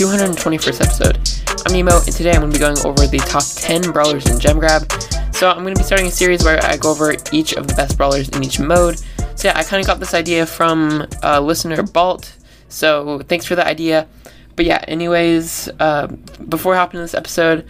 221st episode. I'm Nemo, and today I'm going to be going over the top 10 brawlers in Gem Grab. So I'm going to be starting a series where I go over each of the best brawlers in each mode. So yeah, I kind of got this idea from uh, listener Balt, so thanks for the idea. But yeah, anyways, uh, before hopping into this episode,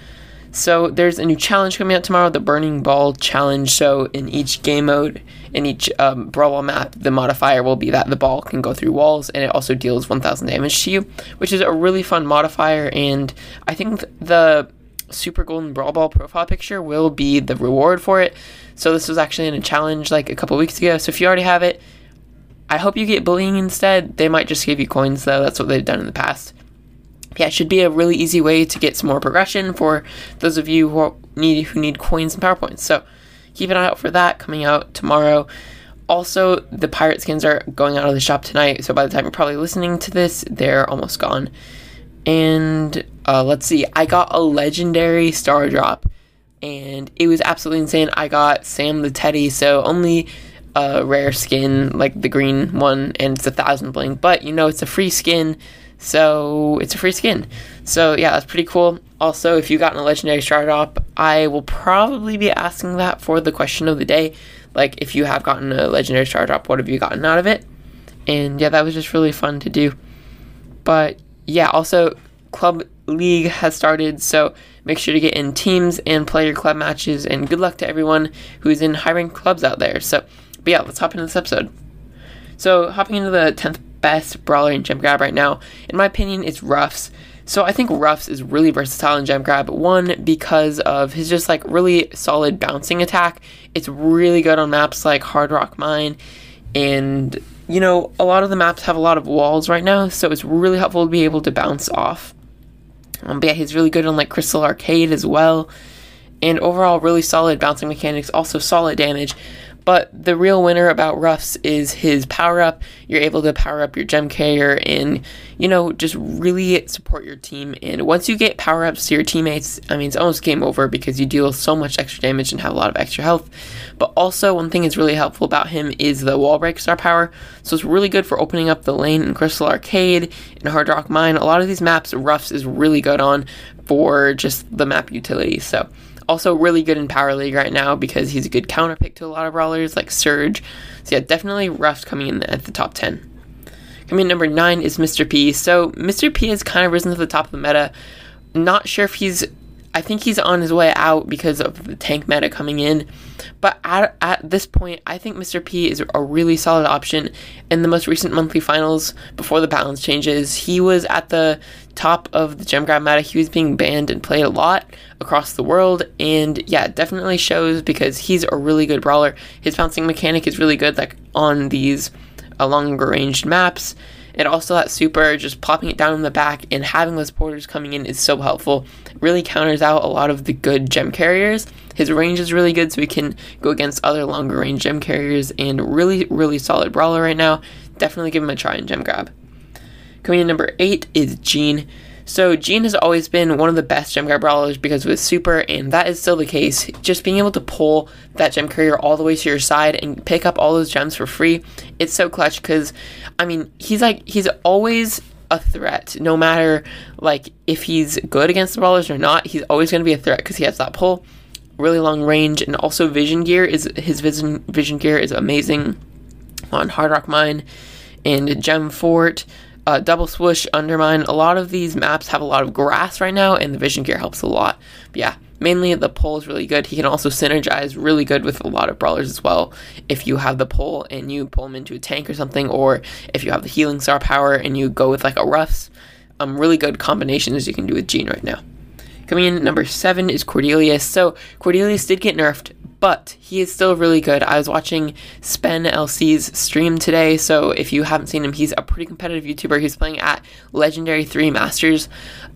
so there's a new challenge coming out tomorrow, the Burning Ball Challenge. So in each game mode, in each um, Brawl map, the modifier will be that the ball can go through walls, and it also deals 1,000 damage to you, which is a really fun modifier. And I think the Super Golden Brawl Ball profile picture will be the reward for it. So this was actually in a challenge like a couple weeks ago. So if you already have it, I hope you get bling instead. They might just give you coins though. That's what they've done in the past yeah, it should be a really easy way to get some more progression for those of you who need who need coins and powerpoints. So keep an eye out for that coming out tomorrow. Also, the pirate skins are going out of the shop tonight, so by the time you're probably listening to this, they're almost gone. And uh, let's see, I got a legendary star drop, and it was absolutely insane. I got Sam the Teddy, so only a rare skin like the green one, and it's a thousand bling, but you know it's a free skin so it's a free skin. So yeah, that's pretty cool. Also, if you got a legendary star drop, I will probably be asking that for the question of the day. Like, if you have gotten a legendary star drop, what have you gotten out of it? And yeah, that was just really fun to do. But yeah, also, Club League has started, so make sure to get in teams and play your club matches. And good luck to everyone who's in high ranked clubs out there. So, but yeah, let's hop into this episode. So, hopping into the 10th best brawler in Gem Grab right now, in my opinion, is Ruffs. So I think Ruffs is really versatile in Gem Grab. One, because of his just like really solid bouncing attack. It's really good on maps like Hard Rock Mine. And, you know, a lot of the maps have a lot of walls right now, so it's really helpful to be able to bounce off. Um, but yeah, he's really good on like Crystal Arcade as well. And overall, really solid bouncing mechanics, also solid damage. But the real winner about Ruffs is his power up. You're able to power up your gem carrier and, you know, just really support your team. And once you get power ups to your teammates, I mean, it's almost game over because you deal so much extra damage and have a lot of extra health. But also, one thing that's really helpful about him is the wall break star power. So it's really good for opening up the lane in Crystal Arcade and Hard Rock Mine. A lot of these maps, Ruffs is really good on for just the map utility. So also really good in Power League right now because he's a good counter pick to a lot of brawlers like Surge. So yeah, definitely Ruffs coming in at the top 10. Coming in number 9 is Mr. P. So Mr. P has kind of risen to the top of the meta. Not sure if he's I think he's on his way out because of the tank meta coming in. But at, at this point, I think Mr. P is a really solid option. In the most recent monthly finals, before the balance changes, he was at the top of the gem grab meta. He was being banned and played a lot across the world. And yeah, definitely shows because he's a really good brawler. His bouncing mechanic is really good, like on these uh, longer ranged maps. It also that super, just plopping it down in the back and having those porters coming in is so helpful. Really counters out a lot of the good gem carriers. His range is really good, so he can go against other longer range gem carriers and really, really solid brawler right now. Definitely give him a try in gem grab. Coming in number eight is Gene. So Gene has always been one of the best gem grab brawlers because of his super, and that is still the case. Just being able to pull that gem carrier all the way to your side and pick up all those gems for free, it's so clutch because, I mean, he's like, he's always a threat. No matter like if he's good against the brawlers or not he's always going to be a threat because he has that pull. Really long range and also vision gear is his vision vision gear is amazing on hard rock mine and gem fort uh, double swoosh, undermine. A lot of these maps have a lot of grass right now, and the vision gear helps a lot. But yeah, mainly the pole is really good. He can also synergize really good with a lot of brawlers as well. If you have the pole and you pull him into a tank or something, or if you have the healing star power and you go with like a Ruffs, um, really good combinations you can do with Gene right now. Coming in number seven is Cordelius. So Cordelius did get nerfed, but he is still really good. I was watching Spen LC's stream today, so if you haven't seen him, he's a pretty competitive YouTuber. He's playing at Legendary 3 Masters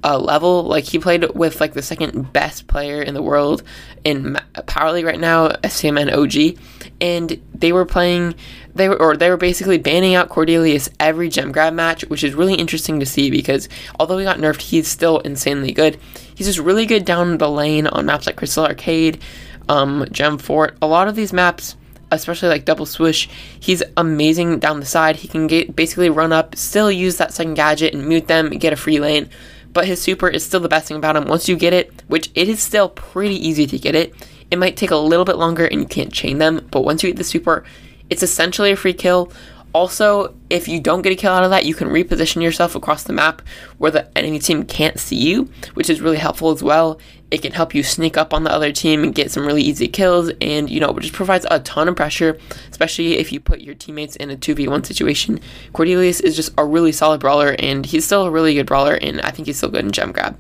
uh, level. Like, he played with, like, the second best player in the world in Power League right now, SCMN OG, and they were playing they were or they were basically banning out Cordelius every gem grab match, which is really interesting to see because although he got nerfed, he's still insanely good. He's just really good down the lane on maps like Crystal Arcade, um, Gem Fort. A lot of these maps, especially like Double Swoosh, he's amazing down the side. He can get basically run up, still use that second gadget and mute them, get a free lane. but his super is still the best thing about him. Once you get it, which it is still pretty easy to get it, it might take a little bit longer and you can't chain them, but once you get the super, it's essentially a free kill. Also, if you don't get a kill out of that, you can reposition yourself across the map where the enemy team can't see you, which is really helpful as well. It can help you sneak up on the other team and get some really easy kills, and you know, it just provides a ton of pressure, especially if you put your teammates in a 2v1 situation. Cordelius is just a really solid brawler, and he's still a really good brawler, and I think he's still good in gem grab.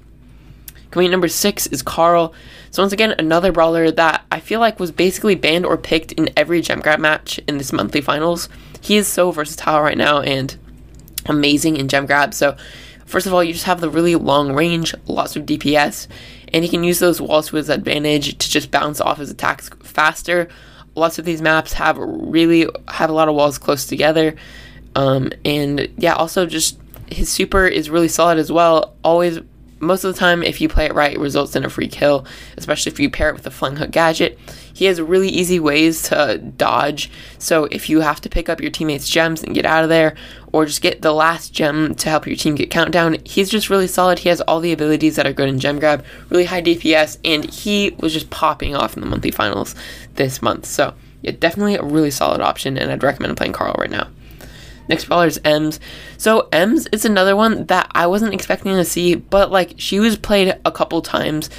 Coming in number six is Carl. So once again, another brawler that I feel like was basically banned or picked in every gem grab match in this monthly finals. He is so versatile right now and amazing in gem grab. So first of all, you just have the really long range, lots of DPS, and he can use those walls to his advantage to just bounce off his attacks faster. Lots of these maps have really have a lot of walls close together. Um, and yeah, also just his super is really solid as well. Always most of the time, if you play it right, it results in a free kill, especially if you pair it with a flying hook gadget. He has really easy ways to dodge, so if you have to pick up your teammates' gems and get out of there, or just get the last gem to help your team get countdown, he's just really solid. He has all the abilities that are good in gem grab, really high DPS, and he was just popping off in the monthly finals this month. So, yeah, definitely a really solid option, and I'd recommend playing Carl right now. Next brawler is Emz. So Emz is another one that I wasn't expecting to see, but like she was played a couple times.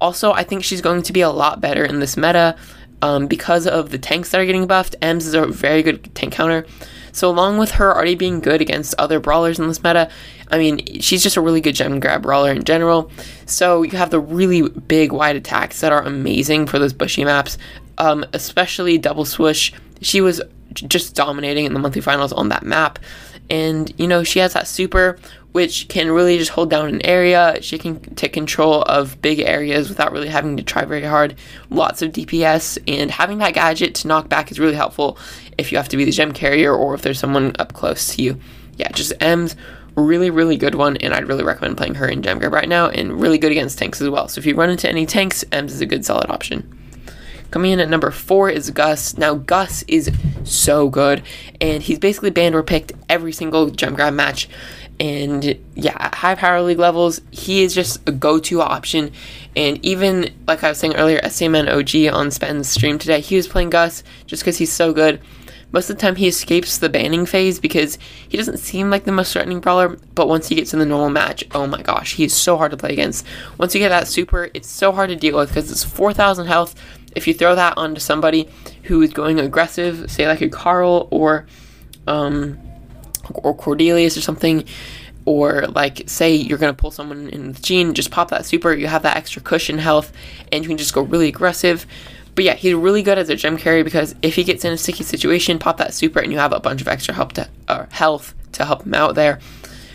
Also, I think she's going to be a lot better in this meta um, because of the tanks that are getting buffed. Emz is a very good tank counter. So along with her already being good against other brawlers in this meta, I mean, she's just a really good gem grab brawler in general. So you have the really big wide attacks that are amazing for those bushy maps, um, especially double swoosh. She was just dominating in the monthly finals on that map. And, you know, she has that super which can really just hold down an area. She can take control of big areas without really having to try very hard. Lots of DPS, and having that gadget to knock back is really helpful if you have to be the gem carrier or if there's someone up close to you. Yeah, just Emz, really, really good one, and I'd really recommend playing her in gem grab right now, and really good against tanks as well. So if you run into any tanks, Emz is a good solid option. Coming in at number four is Gus. Now, Gus is so good, and he's basically banned or picked every single gem grab match. And yeah, at high power league levels, he is just a go to option. And even, like I was saying earlier, SCMN OG on Spen's stream today, he was playing Gus just because he's so good. Most of the time, he escapes the banning phase because he doesn't seem like the most threatening brawler. But once he gets in the normal match, oh my gosh, he is so hard to play against. Once you get that super, it's so hard to deal with because it's 4,000 health if you throw that onto somebody who is going aggressive, say like a Carl or um, or Cordelius or something, or like say you're gonna pull someone in with Gene, just pop that super. You have that extra cushion health, and you can just go really aggressive. But yeah, he's really good as a gem carry because if he gets in a sticky situation, pop that super, and you have a bunch of extra help to uh, health to help him out there.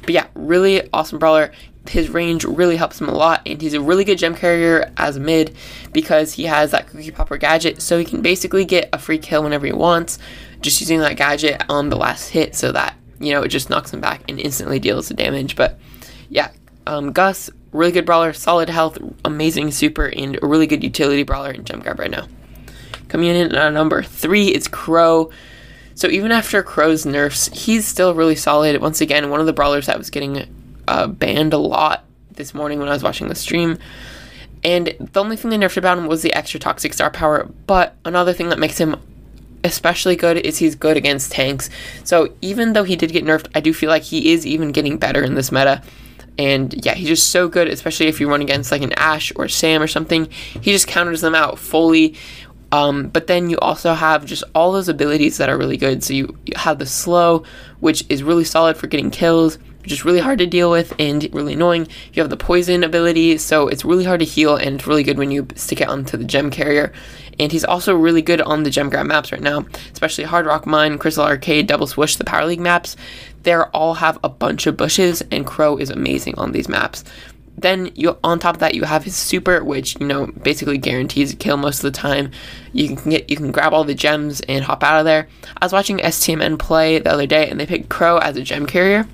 But yeah, really awesome brawler his range really helps him a lot, and he's a really good gem carrier as a mid because he has that Kooky Popper gadget, so he can basically get a free kill whenever he wants, just using that gadget on the last hit, so that you know it just knocks him back and instantly deals the damage. But yeah, um, Gus, really good brawler, solid health, amazing super, and a really good utility brawler and gem grab right now. Coming in at number three is Crow. So even after Crow's nerfs, he's still really solid. Once again, one of the brawlers that was getting uh, banned a lot this morning when I was watching the stream. And the only thing they nerfed about him was the extra toxic star power. But another thing that makes him especially good is he's good against tanks. So even though he did get nerfed, I do feel like he is even getting better in this meta. And yeah, he's just so good, especially if you run against like an Ash or Sam or something. He just counters them out fully. Um, but then you also have just all those abilities that are really good. So you, you have the slow, which is really solid for getting kills which is really hard to deal with and really annoying. You have the poison ability, so it's really hard to heal and it's really good when you stick it onto the gem carrier. And he's also really good on the gem grab maps right now, especially Hard Rock Mine, Crystal Arcade, Double Swoosh, the Power League maps. They all have a bunch of bushes, and Crow is amazing on these maps. Then you on top of that you have his super, which you know basically guarantees a kill most of the time. You can get you can grab all the gems and hop out of there. I was watching STMN play the other day, and they picked Crow as a gem carrier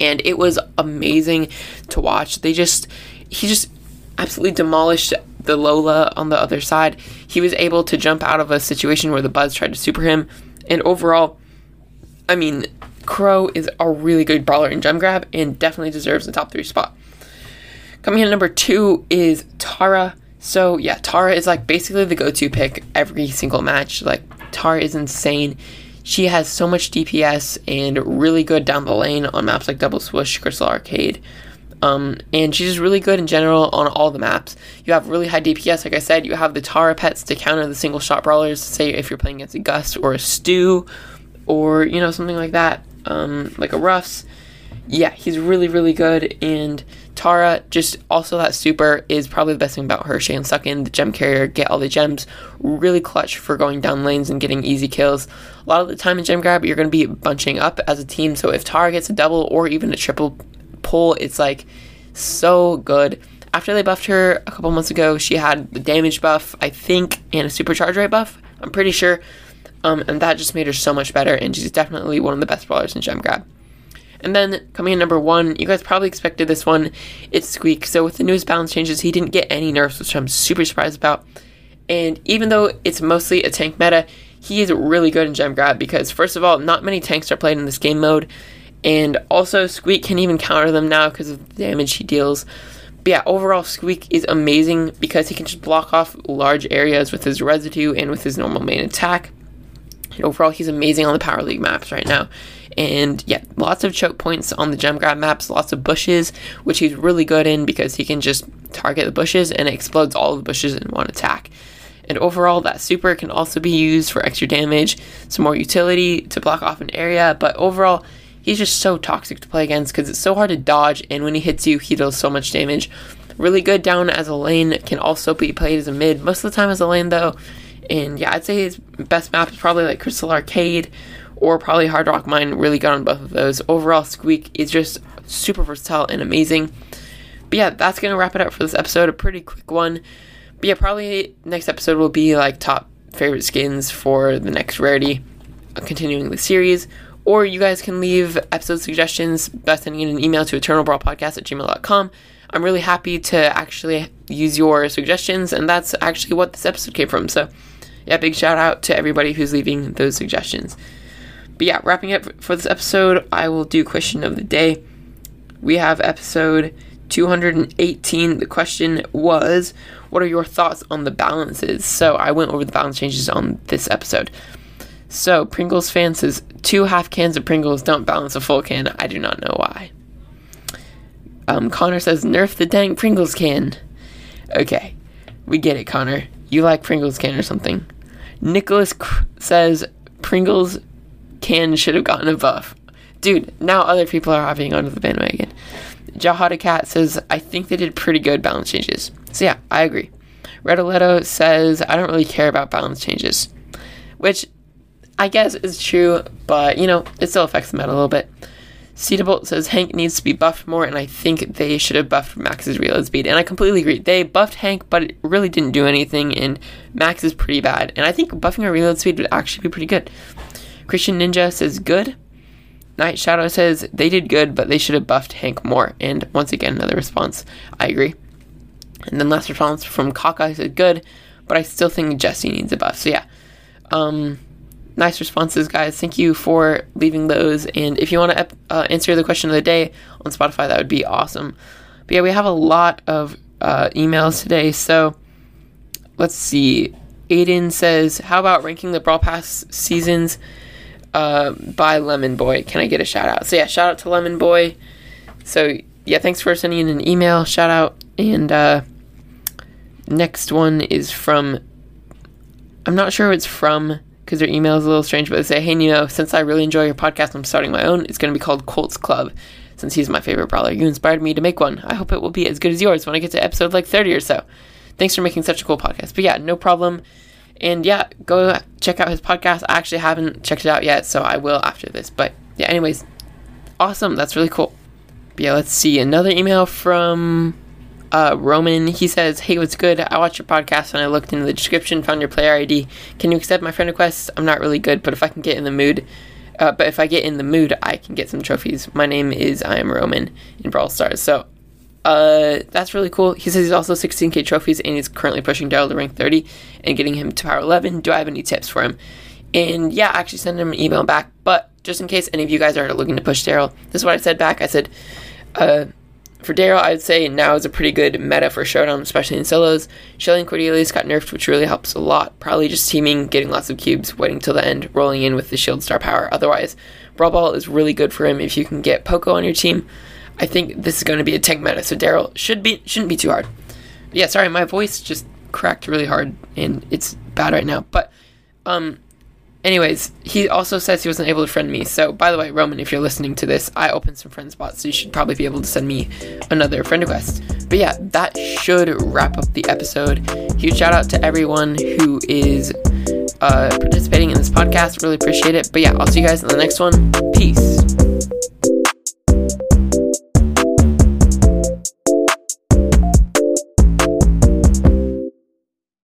and it was amazing to watch. They just he just absolutely demolished the Lola on the other side. He was able to jump out of a situation where the Buzz tried to super him, and overall, I mean, Crow is a really good brawler in gem grab and definitely deserves the top three spot. Coming in number two is Tara. So yeah, Tara is like basically the go-to pick every single match. Like Tara is insane. She has so much DPS and really good down the lane on maps like Double Swoosh, Crystal Arcade. Um, and she's just really good in general on all the maps. You have really high DPS, like I said. You have the Tara pets to counter the single shot brawlers. Say if you're playing against a Gus or a Stu or you know something like that, um, like a Ruffs. Yeah, he's really really good. And Tara, just also that super is probably the best thing about her. She can suck in the gem carrier, get all the gems, really clutch for going down lanes and getting easy kills. A lot of the time in gem grab, you're going to be bunching up as a team. So if Tara gets a double or even a triple pull. It's like so good. After they buffed her a couple months ago, she had the damage buff, I think, and a supercharge rate buff. I'm pretty sure. Um, and that just made her so much better, and she's definitely one of the best brawlers in Gem Grab. And then coming in number one, you guys probably expected this one. It's Squeak. So with the newest balance changes, he didn't get any nerfs, which I'm super surprised about. And even though it's mostly a tank meta, he is really good in Gem Grab because first of all, not many tanks are played in this game mode, and also, Squeak can even counter them now because of the damage he deals. But yeah, overall, Squeak is amazing because he can just block off large areas with his residue and with his normal main attack. And overall, he's amazing on the Power League maps right now. And yeah, lots of choke points on the gem grab maps, lots of bushes, which he's really good in because he can just target the bushes and it explodes all the bushes in one attack. And overall, that super can also be used for extra damage, some more utility to block off an area, but overall, he's just so toxic to play against because it's so hard to dodge, and when he hits you, he does so much damage. Really good down as a lane, can also be played as a mid, most of the time as a lane though. And yeah, I'd say his best map is probably like Crystal Arcade or probably Hard Rock Mine, really good on both of those. Overall, Squeak is just super versatile and amazing. But yeah, that's gonna wrap it up for this episode. A pretty quick one. But yeah, probably next episode will be like top favorite skins for the next rarity, uh, continuing the series. Or you guys can leave episode suggestions by sending in an email to eternalbrawlpodcast at gmail.com. I'm really happy to actually use your suggestions, and that's actually what this episode came from. So, yeah, big shout out to everybody who's leaving those suggestions. But yeah, wrapping up for this episode, I will do question of the day. We have episode 218. The question was, What are your thoughts on the balances? So, I went over the balance changes on this episode. So, Pringles fan says two half cans of Pringles don't balance a full can. I do not know why. Um, Connor says nerf the dang Pringles can. Okay, we get it, Connor. You like Pringles can or something. Nicholas says Pringles can should have gotten a buff. Dude, now other people are hopping onto the bandwagon. Jahada Cat says, I think they did pretty good balance changes. So yeah, I agree. Redoletto says, I don't really care about balance changes. Which I guess is true, but you know, it still affects the meta a little bit. Cedarbolt says Hank needs to be buffed more, and I think they should have buffed Max's reload speed. And I completely agree. They buffed Hank, but it really didn't do anything, and Max is pretty bad. And I think buffing our reload speed would actually be pretty good. Christian Ninja says good. Night Shadow says they did good, but they should have buffed Hank more. And once again, another response. I agree. And then last response from Kaka said good, but I still think Jesse needs a buff. So yeah. Um, nice responses, guys. Thank you for leaving those. And if you want to uh, answer the question of the day on Spotify, that would be awesome. But yeah, we have a lot of uh, emails today. So let's see. Aiden says, How about ranking the Brawl Pass seasons uh, by Lemon Boy? Can I get a shout out? So yeah, shout out to Lemon Boy. So yeah, thanks for sending in an email. Shout out. And uh, next one is from, I'm not sure who it's from because their email is a little strange, but they say, hey, Nemo, since I really enjoy your podcast, I'm starting my own. It's going to be called Colts Club. Since he's my favorite brawler, you inspired me to make one. I hope it will be as good as yours when I get to episode like 30 or so. Thanks for making such a cool podcast. But yeah, no problem. And yeah, go check out his podcast. I actually haven't checked it out yet, so I will after this. But yeah, anyways, awesome. That's really cool. But yeah, let's see. Another email from uh, Roman, he says, Hey, what's good? I watched your podcast and I looked into the description, found your player ID. Can you accept my friend request? I'm not really good, but if I can get in the mood, uh, but if I get in the mood, I can get some trophies. My name is I am Roman in Brawl Stars. So, uh, that's really cool. He says he's also 16k trophies and he's currently pushing Daryl to rank 30 and getting him to power 11. Do I have any tips for him? And yeah, I actually send him an email back. But just in case any of you guys are looking to push Daryl, this is what I said back. I said, uh, For Daryl, I'd say now is a pretty good meta for Showdown, especially in solos. Shelly and Cordelius got nerfed, which really helps a lot. Probably just teaming, getting lots of cubes, waiting till the end, rolling in with the shield star power. Otherwise, Brawl Ball is really good for him if you can get Poco on your team. I think this is going to be a tank meta, so Daryl should be shouldn't be too hard. Yeah, sorry, my voice just cracked really hard and it's bad right now. But um anyways, he also says he wasn't able to friend me. So by the way, Roman, if you're listening to this, I opened some friend spots, so you should probably be able to send me another friend request. But yeah, that should wrap up the episode. Huge shout out to everyone who is uh, participating in this podcast. Really appreciate it. But yeah, I'll see you guys in the next one. Peace.